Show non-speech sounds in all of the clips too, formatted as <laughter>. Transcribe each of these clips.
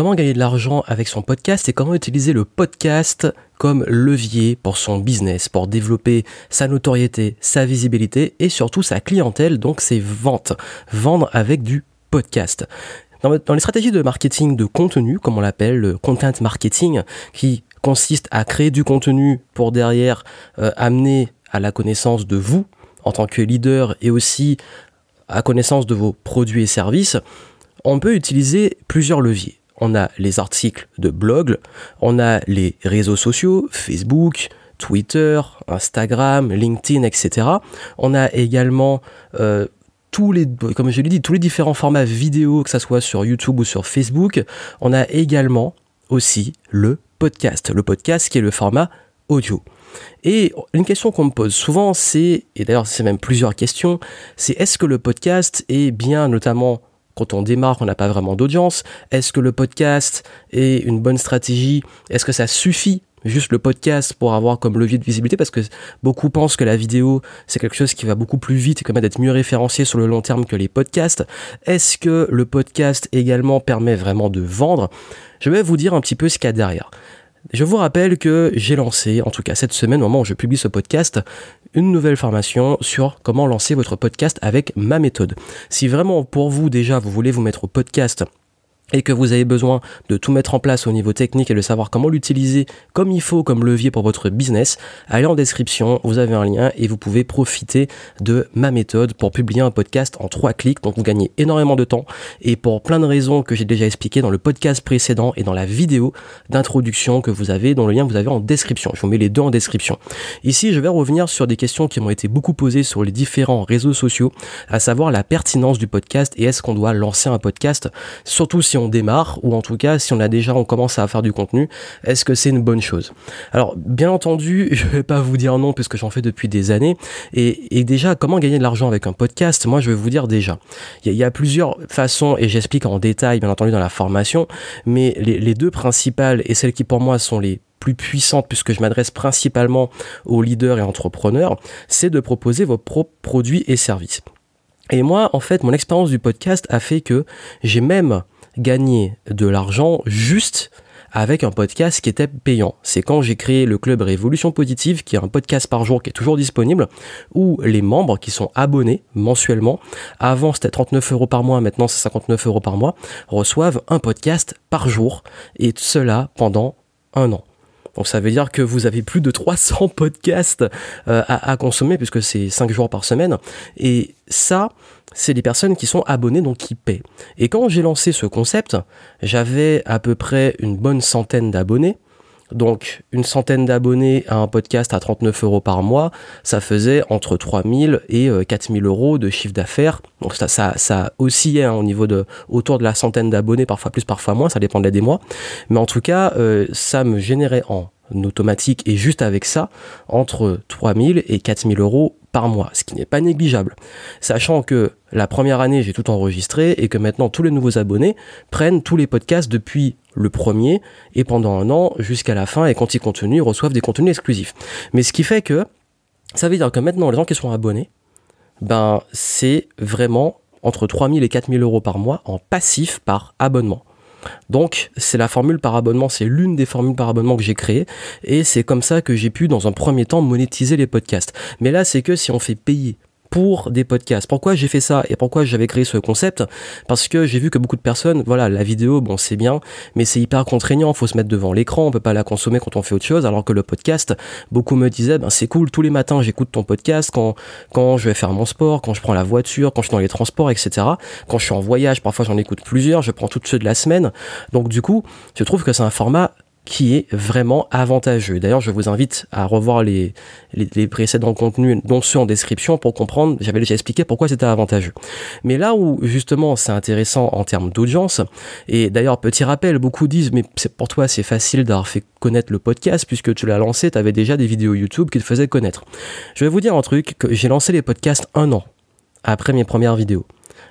comment gagner de l'argent avec son podcast et comment utiliser le podcast comme levier pour son business, pour développer sa notoriété, sa visibilité et surtout sa clientèle, donc ses ventes. Vendre avec du podcast. Dans, les stratégies de marketing de contenu, comme on l'appelle, le content marketing, qui consiste à créer du contenu pour derrière euh, amener à la connaissance de vous en tant que leader et aussi à connaissance de vos produits et services, on peut utiliser plusieurs leviers. On a les articles de blog, on a les réseaux sociaux, Facebook, Twitter, Instagram, LinkedIn, etc. On a également euh, tous les, comme je l'ai dit, tous les différents formats vidéo, que ce soit sur YouTube ou sur Facebook. On a également aussi le podcast. Le podcast qui est le format audio. Et une question qu'on me pose souvent, c'est, et d'ailleurs c'est même plusieurs questions, c'est est-ce que le podcast est bien, notamment quand on démarre, on n'a pas vraiment d'audience, est-ce que le podcast est une bonne stratégie? Est-ce que ça suffit juste le podcast pour avoir comme levier de visibilité? Parce que beaucoup pensent que la vidéo c'est quelque chose qui va beaucoup plus vite et permet d'être mieux référencié sur le long terme que les podcasts. Est-ce que le podcast également permet vraiment de vendre? Je vais vous dire un petit peu ce qu'il y a derrière. Je vous rappelle que j'ai lancé, en tout cas cette semaine, au moment où je publie ce podcast, une nouvelle formation sur comment lancer votre podcast avec ma méthode. Si vraiment pour vous déjà vous voulez vous mettre au podcast et que vous avez besoin de tout mettre en place au niveau technique et de savoir comment l'utiliser comme il faut comme levier pour votre business, allez en description, vous avez un lien et vous pouvez profiter de ma méthode pour publier un podcast en trois clics. Donc vous gagnez énormément de temps et pour plein de raisons que j'ai déjà expliquées dans le podcast précédent et dans la vidéo d'introduction que vous avez, dont le lien vous avez en description. Je vous mets les deux en description. Ici, je vais revenir sur des questions qui m'ont été beaucoup posées sur les différents réseaux sociaux, à savoir la pertinence du podcast et est-ce qu'on doit lancer un podcast, surtout si on démarre, ou en tout cas si on a déjà, on commence à faire du contenu, est-ce que c'est une bonne chose? Alors bien entendu, <laughs> je vais pas vous dire non puisque j'en fais depuis des années, et, déjà comment gagner de l'argent avec un podcast? Moi je vais vous dire déjà, il y, a plusieurs façons et j'explique en détail bien entendu dans la formation, mais les deux principales et celles qui pour moi sont les plus puissantes puisque je m'adresse principalement aux leaders et entrepreneurs, c'est de proposer vos propres produits et services. Et moi, en fait, mon expérience du podcast a fait que j'ai même gagner de l'argent juste avec un podcast qui était payant. C'est quand j'ai créé le club Révolution Positive, qui est un podcast par jour qui est toujours disponible, où les membres qui sont abonnés mensuellement, avant c'était 39 euros par mois, maintenant c'est 59 euros par mois, reçoivent un podcast par jour, et cela pendant un an. Donc ça veut dire que vous avez plus de 300 <laughs> podcasts euh, à, consommer, puisque c'est 5 jours par semaine. Et ça, c'est des personnes qui sont abonnées, donc qui paient. Et quand j'ai lancé ce concept, j'avais à peu près une bonne centaine d'abonnés. Donc une centaine d'abonnés à un podcast à 39 euros par mois, ça faisait entre 3000 et 4000 euh, euros de chiffre d'affaires. Donc ça, ça, ça oscillait hein, au niveau de autour de la centaine d'abonnés, parfois plus, parfois moins, ça dépendait des mois. Mais en tout cas, euh, ça me générait en automatique et juste avec ça entre 3000 et 4000 euros par mois, ce qui n'est pas négligeable. Sachant que la première année, j'ai tout enregistré et que maintenant tous les nouveaux abonnés prennent tous les podcasts depuis le premier et pendant un an jusqu'à la fin et quand ils continuent, reçoivent des contenus exclusifs. Mais ce qui fait que ça veut dire que maintenant les gens qui sont abonnés, ben c'est vraiment entre 3000 et 4000 euros par mois en passif par abonnement. Donc c'est la formule par abonnement, c'est l'une des formules par abonnement que j'ai créées et c'est comme ça que j'ai pu dans un premier temps monétiser les podcasts. Mais là c'est que si on fait payer pour des podcasts. Pourquoi j'ai fait ça et pourquoi j'avais créé ce concept? Parce que j'ai vu que beaucoup de personnes, voilà, la vidéo, bon, c'est bien, mais c'est hyper contraignant. Faut se mettre devant l'écran, on peut pas la consommer quand on fait autre chose. Alors que le podcast, beaucoup me disaient, ben c'est cool. Tous les matins, j'écoute ton podcast quand quand je vais faire mon sport, quand je prends la voiture, quand je suis dans les transports, etc. Quand je suis en voyage, parfois j'en écoute plusieurs. Je prends toutes ceux de la semaine. Donc du coup, je trouve que c'est un format qui est vraiment avantageux. D'ailleurs, je vous invite à revoir les, précédents contenus, dont ceux en description, pour comprendre, j'avais déjà expliqué pourquoi c'était avantageux. Mais là où justement c'est intéressant en termes d'audience, et d'ailleurs petit rappel, beaucoup disent, mais pour toi c'est facile d'avoir fait connaître le podcast, puisque tu l'as lancé, tu avais déjà des vidéos YouTube qui te faisaient connaître. Je vais vous dire un truc, que j'ai lancé les podcasts un an après mes premières vidéos.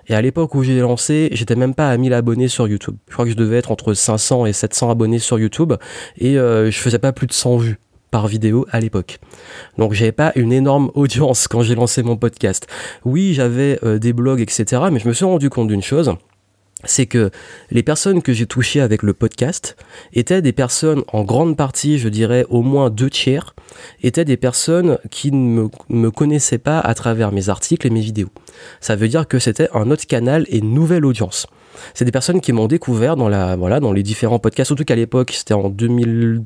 Et à l'époque où j'ai lancé, j'étais même pas à 1000 abonnés sur YouTube. Je crois que je devais être entre 500 et 700 abonnés sur YouTube et euh, je faisais pas plus de 100 vues par vidéo à l'époque. Donc j'avais pas une énorme <laughs> audience quand j'ai lancé mon podcast. Oui, j'avais euh, des blogs, etc. Mais je me suis rendu compte d'une chose, c'est que les personnes que j'ai touchées avec le podcast étaient des personnes, en grande partie, je dirais au moins deux tiers, étaient des personnes qui ne me, connaissaient pas à travers mes articles et mes vidéos. Ça veut dire que c'était un autre canal et une nouvelle audience. C'est des personnes qui m'ont découvert dans la voilà dans les différents podcasts, surtout qu'à l'époque c'était en 2000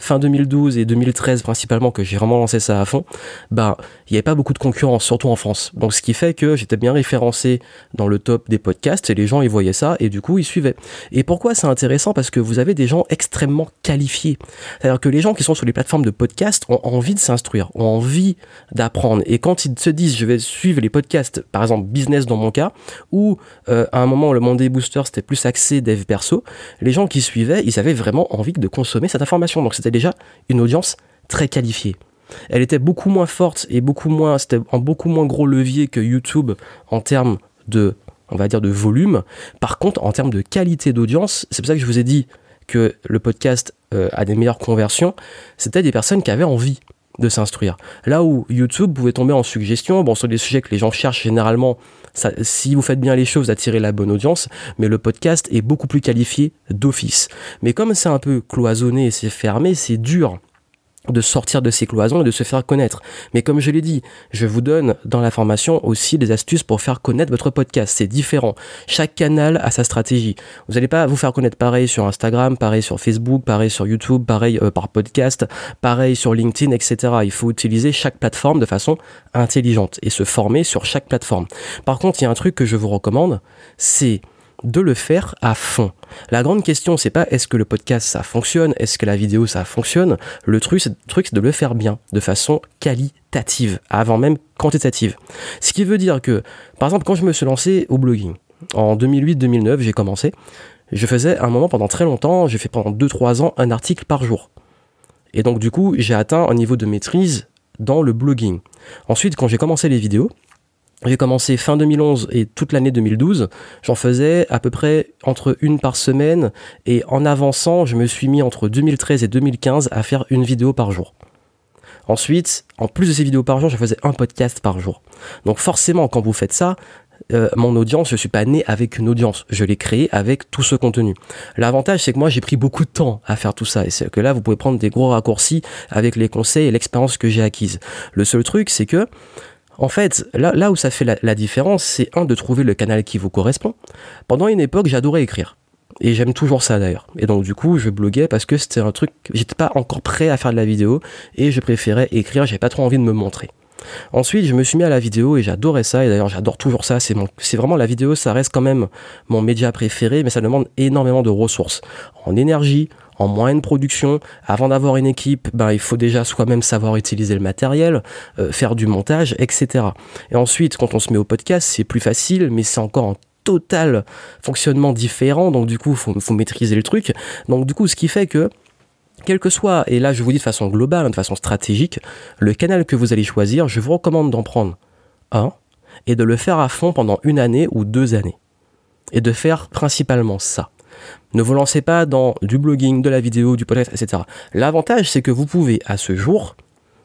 fin 2012 et 2013 principalement que j'ai vraiment lancé ça à fond, bah il n'y avait pas beaucoup de concurrence, surtout en France. Donc ce qui fait que j'étais bien référencé dans le top des podcasts et les gens ils voyaient ça et du coup ils suivaient. Et pourquoi c'est intéressant? Parce que vous avez des gens extrêmement qualifiés. C'est-à-dire que les gens qui sont sur les plateformes de podcasts ont envie de s'instruire, ont envie d'apprendre. Et quand ils se disent je vais suivre les podcasts, par exemple business dans mon cas, ou euh, à un moment le Monday Booster c'était plus axé dev perso, les gens qui suivaient, ils avaient vraiment envie de consommer cette information. Donc c'était déjà une audience très qualifiée. Elle était beaucoup moins forte et beaucoup moins, c'était en beaucoup moins gros levier que YouTube en termes de, on va dire, de volume. Par contre, en termes de qualité d'audience, c'est pour ça que je vous ai dit que le podcast euh, a des meilleures conversions. C'était des personnes qui avaient envie de s'instruire. Là où YouTube pouvait tomber en suggestion, bon, sur des sujets que les gens cherchent généralement, si vous faites bien les choses, attirez la bonne audience, mais le podcast est beaucoup plus qualifié d'office. Mais comme c'est un peu cloisonné et c'est fermé, c'est dur de sortir de ces cloisons et de se faire connaître. Mais comme je l'ai dit, je vous donne dans la formation aussi des astuces pour faire connaître votre podcast. C'est différent. Chaque canal a sa stratégie. Vous n'allez pas vous faire connaître pareil sur Instagram, pareil sur Facebook, pareil sur YouTube, pareil euh, par podcast, pareil sur LinkedIn, etc. Il faut utiliser chaque plateforme de façon intelligente et se former sur chaque plateforme. Par contre, il y a un truc que je vous recommande, c'est de le faire à fond. La grande question, c'est pas est-ce que le podcast ça fonctionne, est-ce que la vidéo ça fonctionne. Le truc, c'est, truc, de le faire bien, de façon qualitative, avant même quantitative. Ce qui veut dire que, par exemple, quand je me suis lancé au blogging, en 2008-2009, j'ai commencé, je faisais un moment pendant très longtemps, j'ai fait pendant 2-3 ans un article par jour. Et donc, du coup, j'ai atteint un niveau de maîtrise dans le blogging. Ensuite, quand j'ai commencé les vidéos, j'ai commencé fin 2011 et toute l'année 2012. J'en faisais à peu près entre une par semaine et en avançant, je me suis mis entre 2013 et 2015 à faire une vidéo par jour. Ensuite, en plus de ces vidéos par jour, je faisais un podcast par jour. Donc forcément, quand vous faites ça, euh, mon audience, je suis pas né avec une audience, je l'ai créé avec tout ce contenu. L'avantage, c'est que moi, j'ai pris beaucoup de temps à faire tout ça, et c'est que là, vous pouvez prendre des gros raccourcis avec les conseils et l'expérience que j'ai acquise. Le seul truc, c'est que en fait, là, où ça fait la, différence, c'est un de trouver le canal qui vous correspond. Pendant une époque, j'adorais écrire. Et j'aime toujours ça d'ailleurs. Et donc du coup, je bloguais parce que c'était un truc, j'étais pas encore prêt à faire de la vidéo et je préférais écrire, j'avais pas trop envie de me montrer. Ensuite, je me suis mis à la vidéo et j'adorais ça. Et d'ailleurs, j'adore toujours ça. C'est vraiment la vidéo, ça reste quand même mon média préféré, mais ça demande énormément de ressources en énergie, en moyenne production. Avant d'avoir une équipe, ben, il faut déjà soi-même savoir utiliser le matériel, euh, faire du montage, etc. Et ensuite, quand on se met au podcast, c'est plus facile, mais c'est encore un total fonctionnement différent. Donc du coup, faut, faut maîtriser le truc. Donc du coup, ce qui fait que quel que soit, et là je vous dis de façon globale, hein, de façon stratégique, le canal que vous allez choisir, je vous recommande d'en prendre un et de le faire à fond pendant une année ou deux années. Et de faire principalement ça. Ne vous lancez pas dans du blogging, de la vidéo, du podcast, etc. L'avantage, c'est que vous pouvez, à ce jour,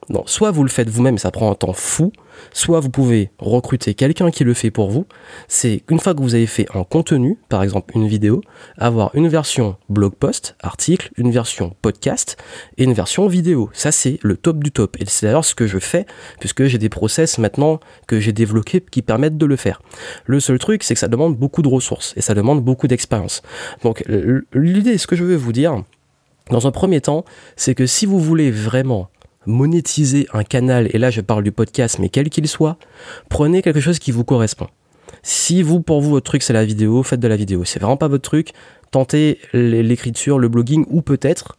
non, soit vous le faites vous-même, ça prend un temps fou, soit vous pouvez recruter quelqu'un qui le fait pour vous. C'est une fois que vous avez fait un contenu, par exemple une vidéo, avoir une version blog post, article, une version podcast et une version vidéo. Ça c'est le top du top. Et c'est d'ailleurs ce que je fais, puisque j'ai des process maintenant que j'ai développés qui permettent de le faire. Le seul truc, c'est que ça demande beaucoup de ressources et ça demande beaucoup d'expérience. Donc l'idée, ce que je veux vous dire, dans un premier temps, c'est que si vous voulez vraiment monétiser un canal, et là je parle du podcast, mais quel qu'il soit, prenez quelque chose qui vous correspond. Si vous, pour vous, votre truc c'est la vidéo, faites de la vidéo. C'est vraiment pas votre truc, tentez l'écriture, le blogging, ou peut-être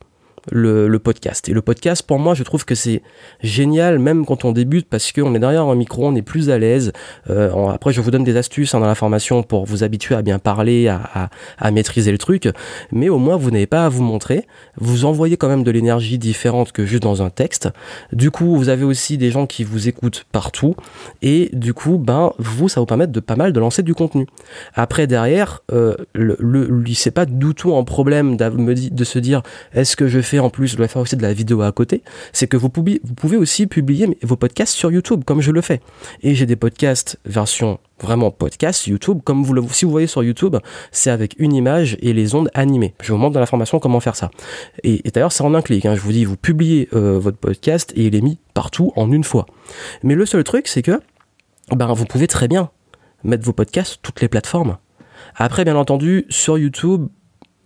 le, podcast. Et le podcast, pour moi, je trouve que c'est génial, même quand on débute, parce qu'on est derrière un micro, on est plus à l'aise. Euh, après, je vous donne des astuces hein, dans la formation pour vous habituer à bien parler, à, maîtriser le truc. Mais au moins, vous n'avez pas à vous montrer. Vous envoyez quand même de l'énergie différente que juste dans un texte. Du coup, vous avez aussi des gens qui vous écoutent partout. Et du coup, ben, vous, ça vous permet de pas mal de lancer du contenu. Après, derrière, euh, le, le, c'est pas du tout un problème de se dire, est-ce que je fais en plus, je dois faire aussi de la vidéo à côté, c'est que vous vous pouvez aussi publier vos podcasts sur YouTube, comme je le fais. Et j'ai des podcasts version vraiment podcast YouTube, comme vous le, si vous voyez sur YouTube, c'est avec une image et les ondes animées. Je vous montre dans la formation comment faire ça. Et, d'ailleurs, c'est en un clic. Hein. Je vous dis, vous publiez euh, votre podcast et il est mis partout en une fois. Mais le seul truc, c'est que ben, vous pouvez très bien mettre vos podcasts toutes les plateformes. Après, bien entendu, sur YouTube,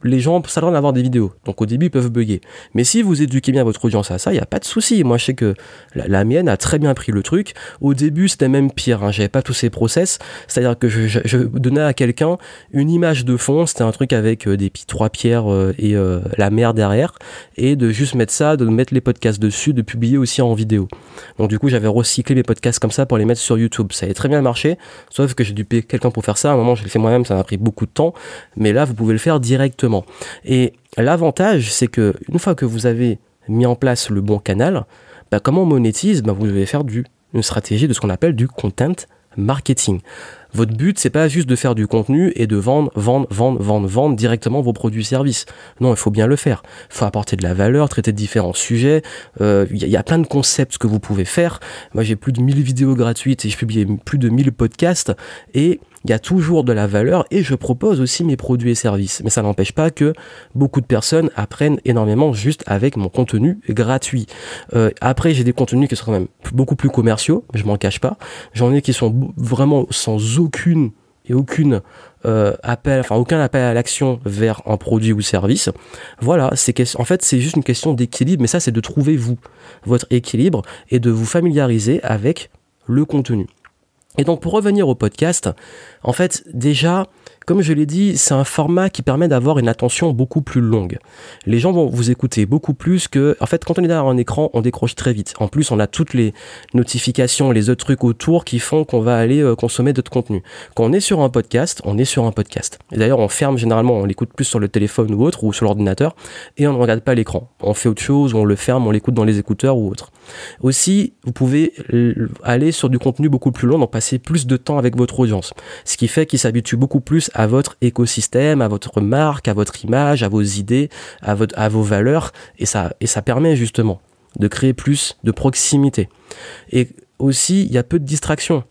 les gens ça leur d'avoir des vidéos. Donc au début, ils peuvent bugger. Mais si vous éduquez bien votre audience à ça, il n'y a pas de souci. Moi, je sais que la, mienne a très bien pris le truc. Au début, c'était même pire. Hein. J'avais pas tous ces process. C'est-à-dire que je, donnais à quelqu'un une image de fond. C'était un truc avec euh, des trois pierres euh, et euh, la mer derrière. Et de juste mettre ça, de mettre les podcasts dessus, de publier aussi en vidéo. Donc du coup, j'avais recyclé mes podcasts comme ça pour les mettre sur YouTube. Ça avait très bien marché. Sauf que j'ai dû payer quelqu'un pour faire ça. À un moment, je l'ai fait moi-même. Ça m'a pris beaucoup de temps. Mais là, vous pouvez le faire directement. Et l'avantage, c'est que une fois que vous avez mis en place le bon canal, bah, comment on monétise bah, Vous devez faire du, une stratégie de ce qu'on appelle du content marketing. Votre but, c'est pas juste de faire du contenu et de vendre, vendre, vendre, vendre, vendre directement vos produits services. Non, il faut bien le faire. Il faut apporter de la valeur, traiter de différents sujets. Il euh, y, a plein de concepts que vous pouvez faire. Moi, j'ai plus de 1000 vidéos gratuites et je publie plus de 1000 podcasts. Et il y a toujours de la valeur et je propose aussi mes produits et services. Mais ça n'empêche pas que beaucoup de personnes apprennent énormément juste avec mon contenu gratuit. Euh, après, j'ai des contenus qui sont quand même beaucoup plus commerciaux, je m'en cache pas. J'en ai qui sont vraiment sans aucune et aucune euh, appel, enfin aucun appel à l'action vers un produit ou service. Voilà, c'est en fait c'est juste une question d'équilibre, mais ça c'est de trouver vous votre équilibre et de vous familiariser avec le contenu. Et donc pour revenir au podcast, en fait déjà, comme je l'ai dit, c'est un format qui permet d'avoir une attention beaucoup plus longue. Les gens vont vous écouter beaucoup plus que... En fait, quand on est derrière un écran, on décroche très vite. En plus, on a toutes les notifications, les autres trucs autour qui font qu'on va aller euh, consommer d'autres contenus. Quand on est sur un podcast, on est sur un podcast. Et d'ailleurs, on ferme généralement, on l'écoute plus sur le téléphone ou autre, ou sur l'ordinateur, et on ne regarde pas l'écran. On fait autre chose, on le ferme, on l'écoute dans les écouteurs ou autre. Aussi, vous pouvez aller sur du contenu beaucoup plus long, donc passer plus de temps avec votre audience. Ce qui fait qu'il s'habitue beaucoup plus à votre écosystème, à votre marque, à votre image, à vos idées, à, vos valeurs, et ça, et ça permet justement de créer plus de proximité. Et aussi, il y a peu de distractions.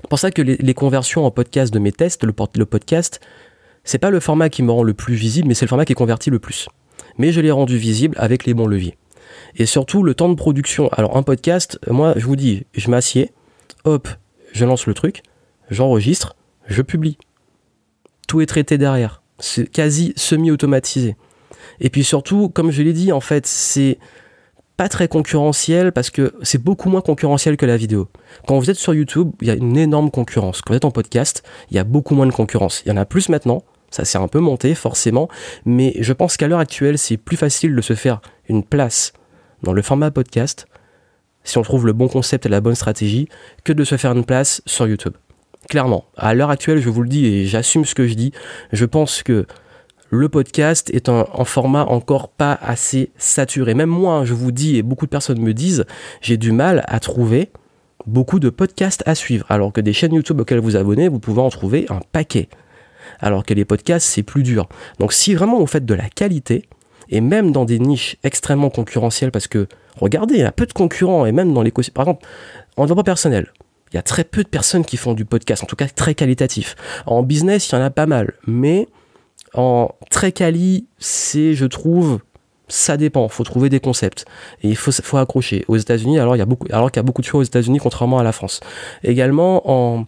C'est pour ça que les, conversions en podcast de mes tests, le, le podcast, c'est pas le format qui me rend le plus visible, mais c'est le format qui convertit le plus. Mais je l'ai rendu visible avec les bons leviers. Et surtout, le temps de production. Alors, un podcast, moi, je vous dis, je m'assieds, hop, je lance le truc, j'enregistre, je publie tout est traité derrière. C'est quasi semi-automatisé. Et puis surtout, comme je l'ai dit, en fait, c'est pas très concurrentiel parce que c'est beaucoup moins concurrentiel que la vidéo. Quand vous êtes sur YouTube, il y a une énorme concurrence. Quand vous êtes en podcast, il y a beaucoup moins de concurrence. Il y en a plus maintenant, ça s'est un peu monté forcément, mais je pense qu'à l'heure actuelle, c'est plus facile de se faire une place dans le format podcast si on trouve le bon concept et la bonne stratégie que de se faire une place sur YouTube. Clairement, à l'heure actuelle, je vous le dis et j'assume ce que je dis, je pense que le podcast est un, format encore pas assez saturé. Même moi, je vous dis, et beaucoup de personnes me disent, j'ai du mal à trouver beaucoup de podcasts à suivre. Alors que des chaînes YouTube auxquelles vous abonnez, vous pouvez en trouver un paquet. Alors que les podcasts, c'est plus dur. Donc si vraiment vous faites de la qualité, et même dans des niches extrêmement concurrentielles, parce que regardez, il y a peu de concurrents, et même dans l'écosystème, par exemple, en développement personnel, il y a très peu de personnes qui font du podcast, en tout cas très qualitatif. En business, il y en a pas mal, mais en très quali, c'est, je trouve, ça dépend. Faut trouver des concepts et il faut, accrocher. Aux États-Unis, alors il y a alors qu'il y a beaucoup de choix aux États-Unis, contrairement à la France. Également en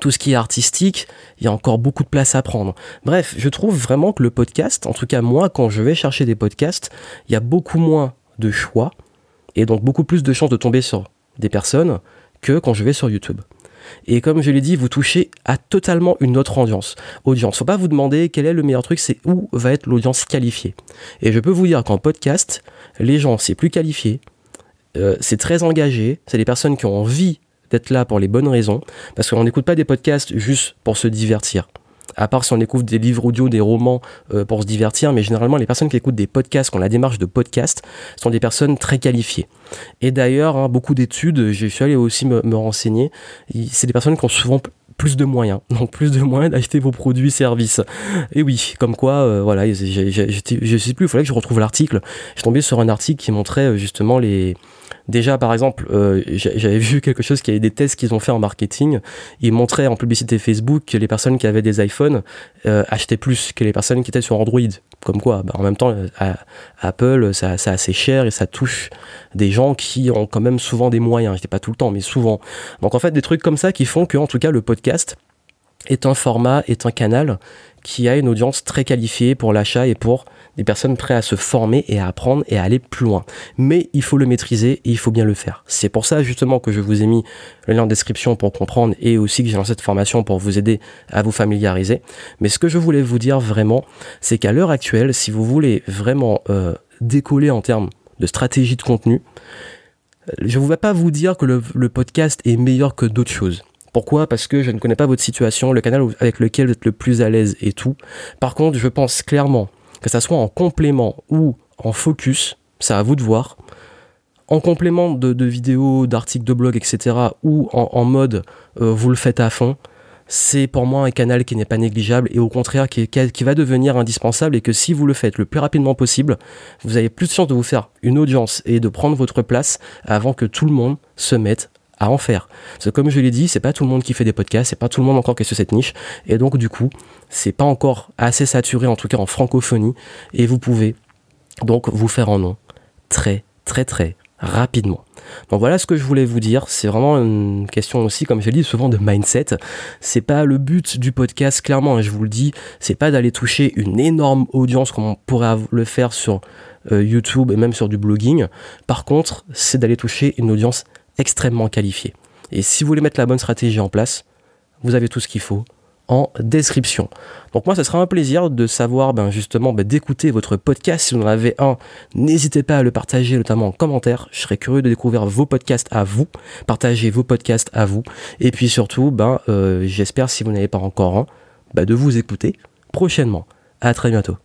tout ce qui est artistique, il y a encore beaucoup de place à prendre. Bref, je trouve vraiment que le podcast, en tout cas moi, quand je vais chercher des podcasts, il y a beaucoup moins de choix et donc beaucoup plus de chances de tomber sur des personnes que quand je vais sur YouTube. Et comme je l'ai dit, vous touchez à totalement une autre audience. Audience. Faut pas vous demander quel est le meilleur truc, c'est où va être l'audience qualifiée. Et je peux vous dire qu'en podcast, les gens, c'est plus qualifié, euh, c'est très engagé, c'est des personnes qui ont envie d'être là pour les bonnes raisons, parce qu'on n'écoute pas des podcasts juste pour se divertir. À part si on écoute des livres audio, des romans euh, pour se divertir, mais généralement les personnes qui écoutent des podcasts, qui ont la démarche de podcast, sont des personnes très qualifiées. Et d'ailleurs, hein, beaucoup d'études, je suis allé aussi me, renseigner, c'est des personnes qui ont souvent plus de moyens, donc plus de moyens d'acheter vos produits, services. Et oui, comme quoi, euh, voilà, je sais plus, il fallait que je retrouve l'article. Je suis tombé sur un article qui montrait euh, justement les, Déjà, par exemple, euh, j'avais vu quelque chose qui avait des tests qu'ils ont fait en marketing. Ils montraient en publicité Facebook que les personnes qui avaient des iPhones euh, achetaient plus que les personnes qui étaient sur Android. Comme quoi, bah, en même temps, euh, Apple, c'est assez cher et ça touche des gens qui ont quand même souvent des moyens. Je dis pas tout le temps, mais souvent. Donc en fait, des trucs comme ça qui font que, en tout cas, le podcast est un format, est un canal qui a une audience très qualifiée pour l'achat et pour des personnes prêtes à se former et à apprendre et à aller plus loin. Mais il faut le maîtriser et il faut bien le faire. C'est pour ça justement que je vous ai mis le lien en description pour comprendre et aussi que j'ai lancé cette formation pour vous aider à vous familiariser. Mais ce que je voulais vous dire vraiment, c'est qu'à l'heure actuelle, si vous voulez vraiment euh, décoller en termes de stratégie de contenu, je ne vais pas vous dire que le podcast est meilleur que d'autres choses. Pourquoi? Parce que je ne connais pas votre situation, le canal avec lequel vous êtes le plus à l'aise et tout. Par contre, je pense clairement que ça soit en complément ou en focus, c'est à vous de voir. En complément de, vidéos, d'articles de blog, etc., ou en, mode euh, vous le faites à fond, c'est pour moi un canal qui n'est pas négligeable et au contraire qui, qui, va devenir indispensable et que si vous le faites le plus rapidement possible, vous avez plus de chance de vous faire une audience et de prendre votre place avant que tout le monde se mette à en faire. Parce que comme je l'ai dit, c'est pas tout le monde qui fait des podcasts, c'est pas tout le monde encore qui est sur cette niche, et donc du coup, c'est pas encore assez saturé, en tout cas en francophonie, et vous pouvez donc vous faire en nom très très très rapidement. Donc voilà ce que je voulais vous dire. C'est vraiment une question aussi, comme je l'ai dit, souvent de mindset. C'est pas le but du podcast, clairement, et je vous le dis, c'est pas d'aller toucher une énorme audience comme on pourrait le faire sur euh, YouTube et même sur du blogging. Par contre, c'est d'aller toucher une audience extrêmement qualifié. Et si vous voulez mettre la bonne stratégie en place, vous avez tout ce qu'il faut en description. Donc moi, ce sera un plaisir de savoir ben, justement ben, d'écouter votre podcast. Si vous en avez un, n'hésitez pas à le partager, notamment en commentaire. Je serais curieux de découvrir vos podcasts à vous. Partagez vos podcasts à vous. Et puis surtout, ben, euh, j'espère, si vous n'avez pas encore un, de vous écouter prochainement. À très bientôt.